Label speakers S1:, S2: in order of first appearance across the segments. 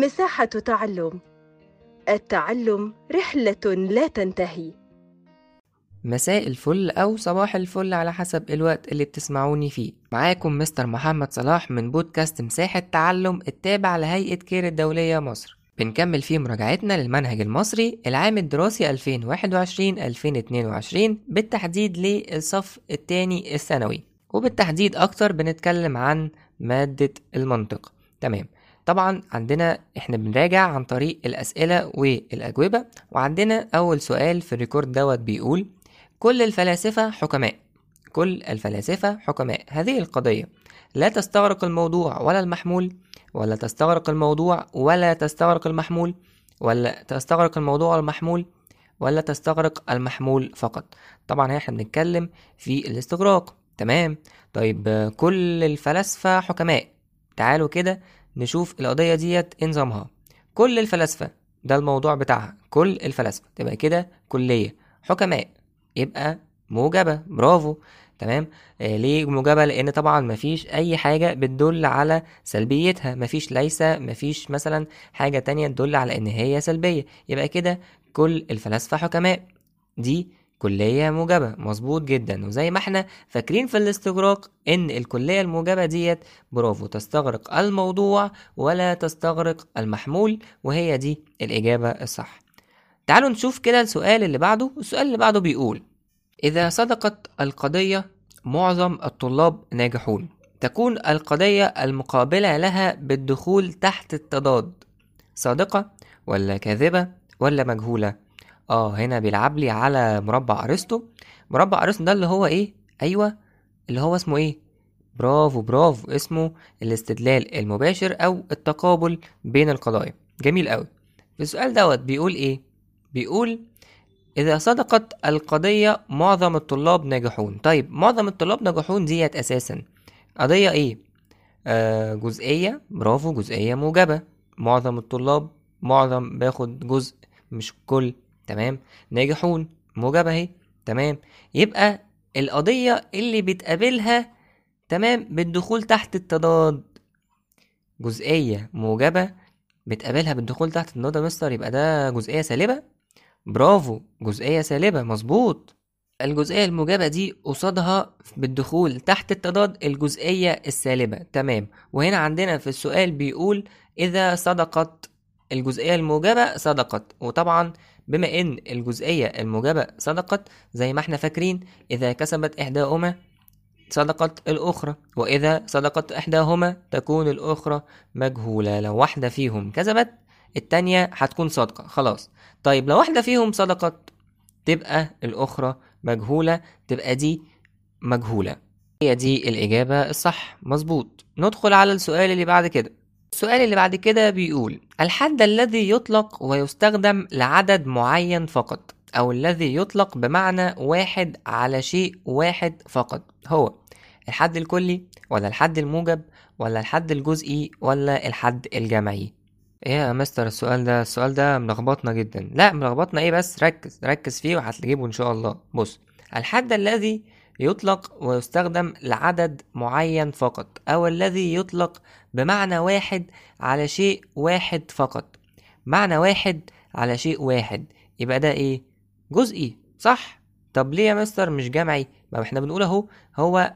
S1: مساحة تعلم. التعلم رحلة لا تنتهي.
S2: مساء الفل أو صباح الفل على حسب الوقت اللي بتسمعوني فيه. معاكم مستر محمد صلاح من بودكاست مساحة تعلم التابع لهيئة كير الدولية مصر. بنكمل فيه مراجعتنا للمنهج المصري العام الدراسي 2021-2022 بالتحديد للصف الثاني الثانوي. وبالتحديد أكتر بنتكلم عن مادة المنطق. تمام. طبعا عندنا إحنا بنراجع عن طريق الأسئلة والأجوبة وعندنا أول سؤال في الريكورد دوت بيقول كل الفلاسفة حكماء. كل الفلاسفة حكماء. هذه القضية لا تستغرق الموضوع ولا المحمول ولا تستغرق الموضوع ولا تستغرق المحمول ولا تستغرق الموضوع المحمول ولا تستغرق المحمول فقط. طبعا إحنا بنتكلم في الاستغراق. تمام؟ طيب كل الفلاسفة حكماء. تعالوا كده نشوف القضية ديت إيه نظامها. كل الفلاسفة ده الموضوع بتاعها. كل الفلاسفة. تبقى كده كلية. حكماء. يبقى موجبة. برافو. تمام؟ آه ليه موجبة؟ لأن طبعا مفيش أي حاجة بتدل على سلبيتها. مفيش ليس مفيش مثلا حاجة تانية تدل على إن هي سلبية. يبقى كده كل الفلاسفة حكماء. دي كلية موجبة. مظبوط جدا. وزي ما إحنا فاكرين في الاستغراق إن الكلية الموجبة ديت برافو تستغرق الموضوع ولا تستغرق المحمول وهي دي الإجابة الصح. تعالوا نشوف كده السؤال اللي بعده. السؤال اللي بعده بيقول إذا صدقت القضية معظم الطلاب ناجحون تكون القضية المقابلة لها بالدخول تحت التضاد صادقة ولا كاذبة ولا مجهولة؟ آه هنا بيلعب لي على مربع أرسطو. مربع أرسطو ده اللي هو إيه؟ أيوه اللي هو اسمه إيه؟ برافو برافو اسمه الاستدلال المباشر أو التقابل بين القضايا. جميل قوي السؤال دوت بيقول إيه؟ بيقول إذا صدقت القضية معظم الطلاب ناجحون. طيب معظم الطلاب ناجحون ديت أساسا. قضية إيه؟ آه جزئية برافو جزئية موجبة. معظم الطلاب معظم باخد جزء مش كل. تمام؟ ناجحون موجبة اهي تمام؟ يبقى القضية اللي بتقابلها تمام؟ بالدخول تحت التضاد. جزئية موجبة بتقابلها بالدخول تحت التضاد يا مستر يبقى ده جزئية سالبة؟ برافو جزئية سالبة مظبوط. الجزئية الموجبة دي قصادها بالدخول تحت التضاد الجزئية السالبة تمام؟ وهنا عندنا في السؤال بيقول إذا صدقت الجزئية الموجبة صدقت. وطبعا بما إن الجزئية الموجبة صدقت زي ما إحنا فاكرين إذا كسبت إحداهما صدقت الأخرى وإذا صدقت إحداهما تكون الأخرى مجهولة. لو واحدة فيهم كسبت التانية هتكون صادقة. خلاص. طيب لو واحدة فيهم صدقت تبقى الأخرى مجهولة تبقى دي مجهولة. هي دي الإجابة الصح. مظبوط. ندخل على السؤال اللي بعد كده. السؤال اللي بعد كده بيقول الحد الذي يطلق ويستخدم لعدد معين فقط أو الذي يطلق بمعنى واحد على شيء واحد فقط هو الحد الكلي ولا الحد الموجب ولا الحد الجزئي ولا الحد الجمعي؟ إيه يا مستر السؤال ده؟ السؤال ده ملخبطنا جدا. لا ملخبطنا إيه بس؟ ركز ركز فيه وهتجيبه إن شاء الله. بص الحد الذي يطلق ويستخدم لعدد معين فقط أو الذي يطلق بمعنى واحد على شيء واحد فقط. معنى واحد على شيء واحد يبقى ده إيه؟ جزئي صح؟ طب ليه يا مستر مش جمعي؟ ما إحنا بنقول أهو هو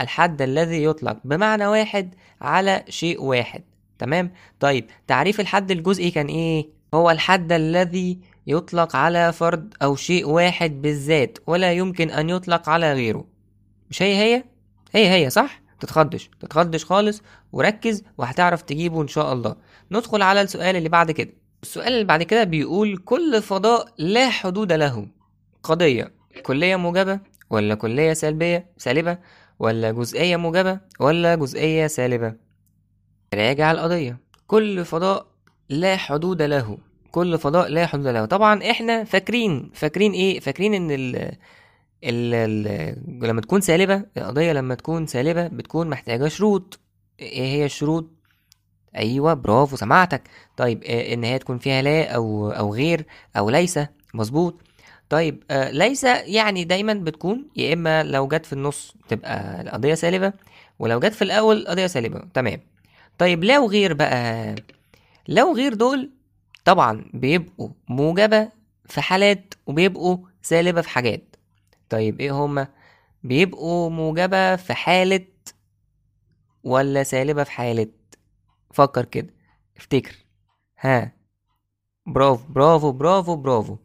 S2: الحد الذي يطلق بمعنى واحد على شيء واحد. تمام؟ طيب تعريف الحد الجزئي كان إيه؟ هو الحد الذي يطلق على فرد أو شيء واحد بالذات ولا يمكن أن يطلق على غيره. مش هي هي؟ هي هي صح؟ تتخضش تتخضش خالص وركز وهتعرف تجيبه إن شاء الله. ندخل على السؤال اللي بعد كده. السؤال اللي بعد كده بيقول كل فضاء لا حدود له. قضية كلية موجبة ولا كلية سلبية سالبة ولا جزئية موجبة ولا جزئية سالبة؟ راجع القضية. كل فضاء لا حدود له. كل فضاء لا حدود له. طبعا إحنا فاكرين فاكرين إيه؟ فاكرين إن ال ال ال لما تكون سالبة القضية لما تكون سالبة بتكون محتاجة شروط. إيه هي الشروط؟ أيوه برافو سمعتك. طيب إيه إن هي تكون فيها لا أو أو غير أو ليس. مظبوط. طيب آه ليس يعني دايما بتكون يا إما لو جت في النص تبقى القضية سالبة ولو جت في الأول قضية سالبة. تمام. طيب لا وغير بقى لو غير دول طبعا بيبقوا موجبة في حالات وبيبقوا سالبة في حاجات. طيب إيه هما؟ بيبقوا موجبة في حالة ولا سالبة في حالة؟ فكر كده افتكر. ها برافو برافو برافو برافو.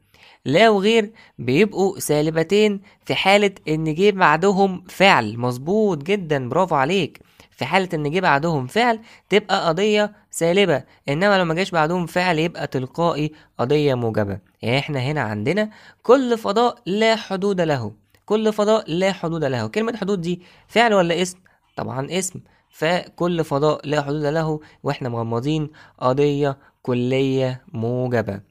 S2: لا وغير بيبقوا سالبتين في حالة إن جه بعدهم فعل مظبوط جدا برافو عليك. في حالة إن جه بعدهم فعل تبقى قضية سالبة إنما لو ما جاش بعدهم فعل يبقى تلقائي قضية موجبة. يعني إحنا هنا عندنا كل فضاء لا حدود له كل فضاء لا حدود له. كلمة حدود دي فعل ولا اسم؟ طبعا اسم. فكل فضاء لا حدود له وإحنا مغمضين قضية كلية موجبة.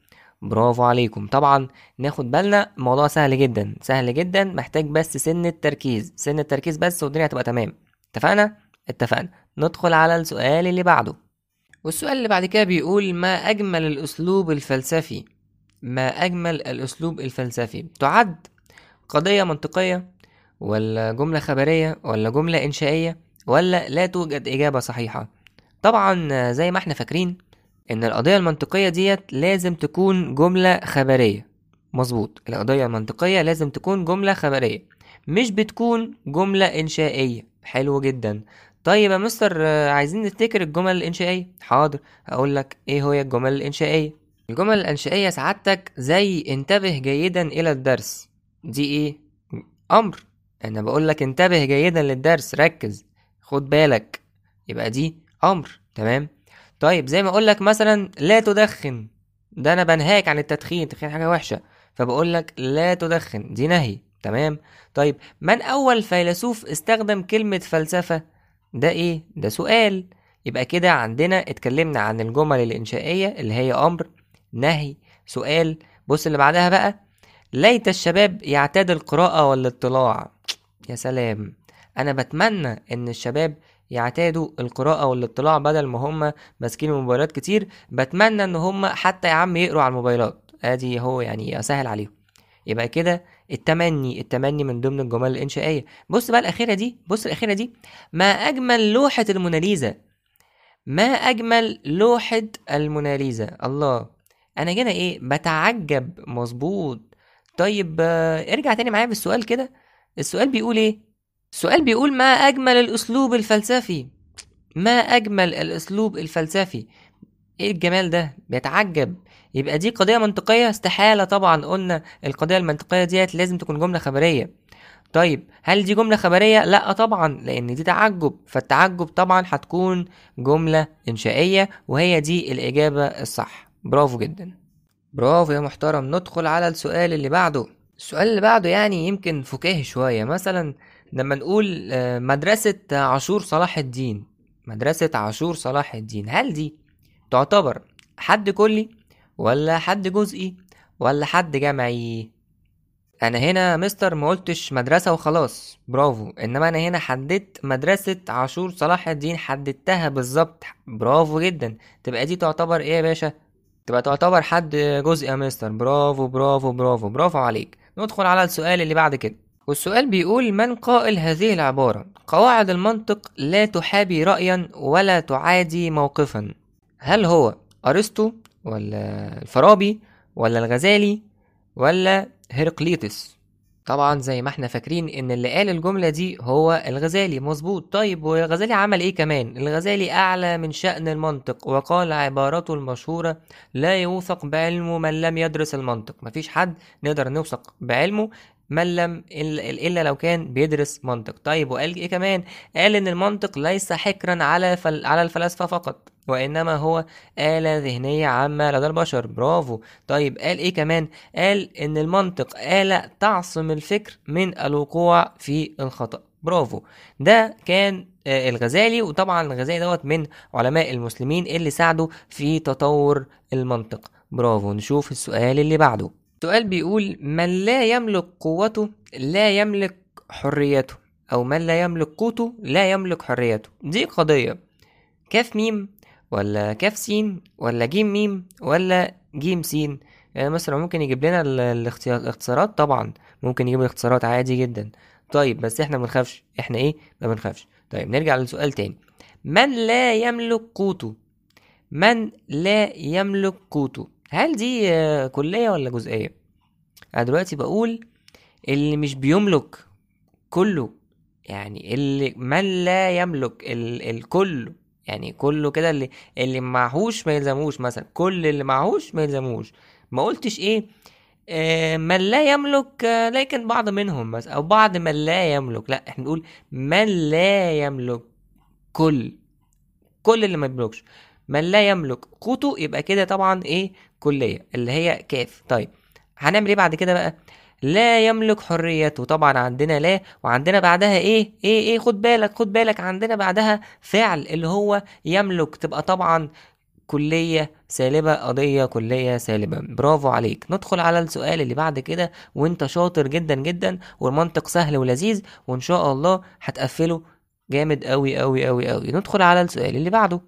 S2: برافو عليكم. طبعا ناخد بالنا الموضوع سهل جدا سهل جدا محتاج بس سن التركيز سن التركيز بس والدنيا هتبقى تمام. اتفقنا؟ اتفقنا. ندخل على السؤال اللي بعده. والسؤال اللي بعد كده بيقول ما أجمل الأسلوب الفلسفي؟ ما أجمل الأسلوب الفلسفي؟ تعد قضية منطقية ولا جملة خبرية ولا جملة إنشائية ولا لا توجد إجابة صحيحة؟ طبعا زي ما إحنا فاكرين إن القضية المنطقية ديت لازم تكون جملة خبرية. مظبوط. القضية المنطقية لازم تكون جملة خبرية مش بتكون جملة إنشائية. حلو جدا. طيب يا مستر عايزين نفتكر الجمل الإنشائية. حاضر أقول لك إيه هي الجمل الإنشائية. الجمل الإنشائية سعادتك زي انتبه جيدا إلى الدرس. دي إيه؟ أمر. أنا بقول لك انتبه جيدا للدرس ركز. خد بالك. يبقى دي أمر. تمام؟ طيب زي ما أقول لك مثلا لا تدخن. ده أنا بنهاك عن التدخين. التدخين حاجة وحشة. فبقول لك لا تدخن. دي نهي. تمام؟ طيب من أول فيلسوف استخدم كلمة فلسفة؟ ده إيه؟ ده سؤال. يبقى كده عندنا اتكلمنا عن الجمل الإنشائية اللي هي أمر نهي سؤال. بص اللي بعدها بقى ليت الشباب يعتاد القراءة والاطلاع. يا سلام. أنا بتمنى إن الشباب يعتادوا القراءة والاطلاع بدل ما هم ماسكين الموبايلات كتير. بتمنى إن هم حتى يا عم يقروا على الموبايلات. أدي هو يعني اسهل عليهم. يبقى كده التمني التمني من ضمن الجمل الإنشائية. بص بقى الأخيرة دي بص الأخيرة دي. ما أجمل لوحة الموناليزا؟ ما أجمل لوحة الموناليزا؟ الله. أنا هنا إيه؟ بتعجب. مظبوط. طيب آه، ارجع تاني معايا بالسؤال كده. السؤال بيقول إيه؟ السؤال بيقول ما أجمل الأسلوب الفلسفي؟ ما أجمل الأسلوب الفلسفي؟ إيه الجمال ده؟ بيتعجب. يبقى دي قضية منطقية؟ استحالة طبعا. قلنا القضية المنطقية ديت لازم تكون جملة خبرية. طيب هل دي جملة خبرية؟ لا طبعا لأن دي تعجب. فالتعجب طبعا هتكون جملة إنشائية وهي دي الإجابة الصح. برافو جدا. برافو يا محترم. ندخل على السؤال اللي بعده. السؤال اللي بعده يعني يمكن فكاهي شوية. مثلا لما نقول آه، مدرسة عاشور صلاح الدين. مدرسة عاشور صلاح الدين. هل دي تعتبر حد كلي ولا حد جزئي ولا حد جمعي أنا هنا مستر ما قلتش مدرسة وخلاص. برافو. إنما أنا هنا حددت مدرسة عاشور صلاح الدين. حددتها بالظبط. برافو جدا. تبقى دي تعتبر إيه يا باشا؟ تبقى تعتبر حد جزء يا مستر. برافو برافو برافو. برافو عليك. ندخل على السؤال اللي بعد كده. والسؤال بيقول من قائل هذه العبارة؟ قواعد المنطق لا تحابي رأيا ولا تعادي موقفا. هل هو أرسطو ولا الفارابي ولا الغزالي ولا هرقليطس طبعا زي ما إحنا فاكرين إن اللي قال الجملة دي هو الغزالي. مظبوط. طيب والغزالي عمل إيه كمان؟ الغزالي أعلى من شأن المنطق وقال عبارته المشهورة لا يوثق بعلمه من لم يدرس المنطق. مفيش حد نقدر نوثق بعلمه من لم إلا لو كان بيدرس منطق. طيب وقال إيه كمان؟ قال إن المنطق ليس حكرا على فل... على الفلاسفة فقط وإنما هو آلة ذهنية عامة لدى البشر. برافو. طيب قال إيه كمان؟ قال إن المنطق آلة تعصم الفكر من الوقوع في الخطأ. برافو. ده كان آه، الغزالي وطبعا الغزالي دوت من علماء المسلمين اللي ساعدوا في تطور المنطق. برافو. نشوف السؤال اللي بعده. السؤال بيقول من لا يملك قوته لا يملك حريته أو من لا يملك قوته لا يملك حريته. دي قضية. كاف ميم ولا كاف سين ولا جيم ميم ولا جيم سين. يعني مثلا ممكن يجيب لنا الاختصارات؟ طبعا ممكن يجيب الاختصارات عادي جدا. طيب بس إحنا بنخافش. إحنا إيه؟ ما بنخافش. طيب نرجع للسؤال تاني. من لا يملك قوته؟ من لا يملك قوته؟ هل دي آه، كلية ولا جزئية؟ أنا دلوقتي بقول اللي مش بيملك كله يعني اللي من لا يملك ال الكل يعني كله كده اللي اللي معهوش ما يلزموش مثلا كل اللي معهوش ما يلزموش. ما قلتش إيه؟ آه من لا يملك آه لكن بعض منهم بس أو بعض من لا يملك لا إحنا نقول من لا يملك كل كل اللي ما بيملكش. من لا يملك. قوته يبقى كده طبعا إيه؟ كلية اللي هي كاف. طيب هنعمل إيه بعد كده بقى؟ لا يملك حريته. طبعا عندنا لا وعندنا بعدها إيه؟ إيه؟ إيه؟ خد بالك خد بالك عندنا بعدها فعل اللي هو يملك. تبقى طبعا كلية سالبة قضية كلية سالبة. برافو عليك. ندخل على السؤال اللي بعد كده وأنت شاطر جدا جدا والمنطق سهل ولذيذ وإن شاء الله هتقفله جامد قوي قوي قوي قوي ندخل على السؤال اللي بعده.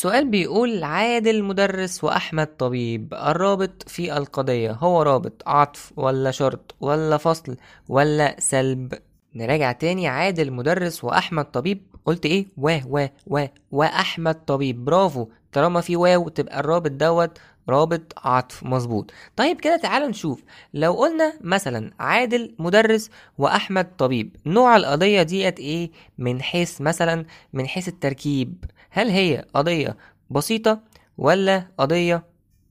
S2: السؤال بيقول عادل مدرس وأحمد طبيب الرابط في القضية هو رابط عطف ولا شرط ولا فصل ولا سلب؟ نراجع تاني عادل مدرس وأحمد طبيب قلت إيه؟ و و و وأحمد طبيب برافو طالما في واو تبقى الرابط دوت رابط عطف مظبوط. طيب كده تعالى نشوف. لو قلنا مثلا عادل مدرس وأحمد طبيب نوع القضية ديت إيه؟ من حيث مثلا من حيث التركيب. هل هي قضية بسيطة ولا قضية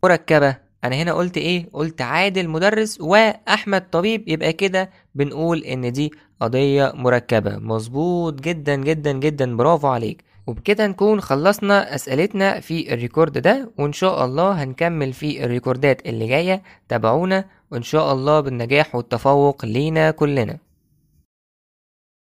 S2: مركبة؟ أنا هنا قلت إيه؟ قلت عادل مدرس وأحمد طبيب. يبقى كده بنقول إن دي قضية مركبة. مظبوط. جدا جدا جدا. برافو عليك. وبكده نكون خلصنا أسئلتنا في الريكورد ده وإن شاء الله هنكمل في الريكوردات اللي جاية. تابعونا وإن شاء الله بالنجاح والتفوق لينا كلنا.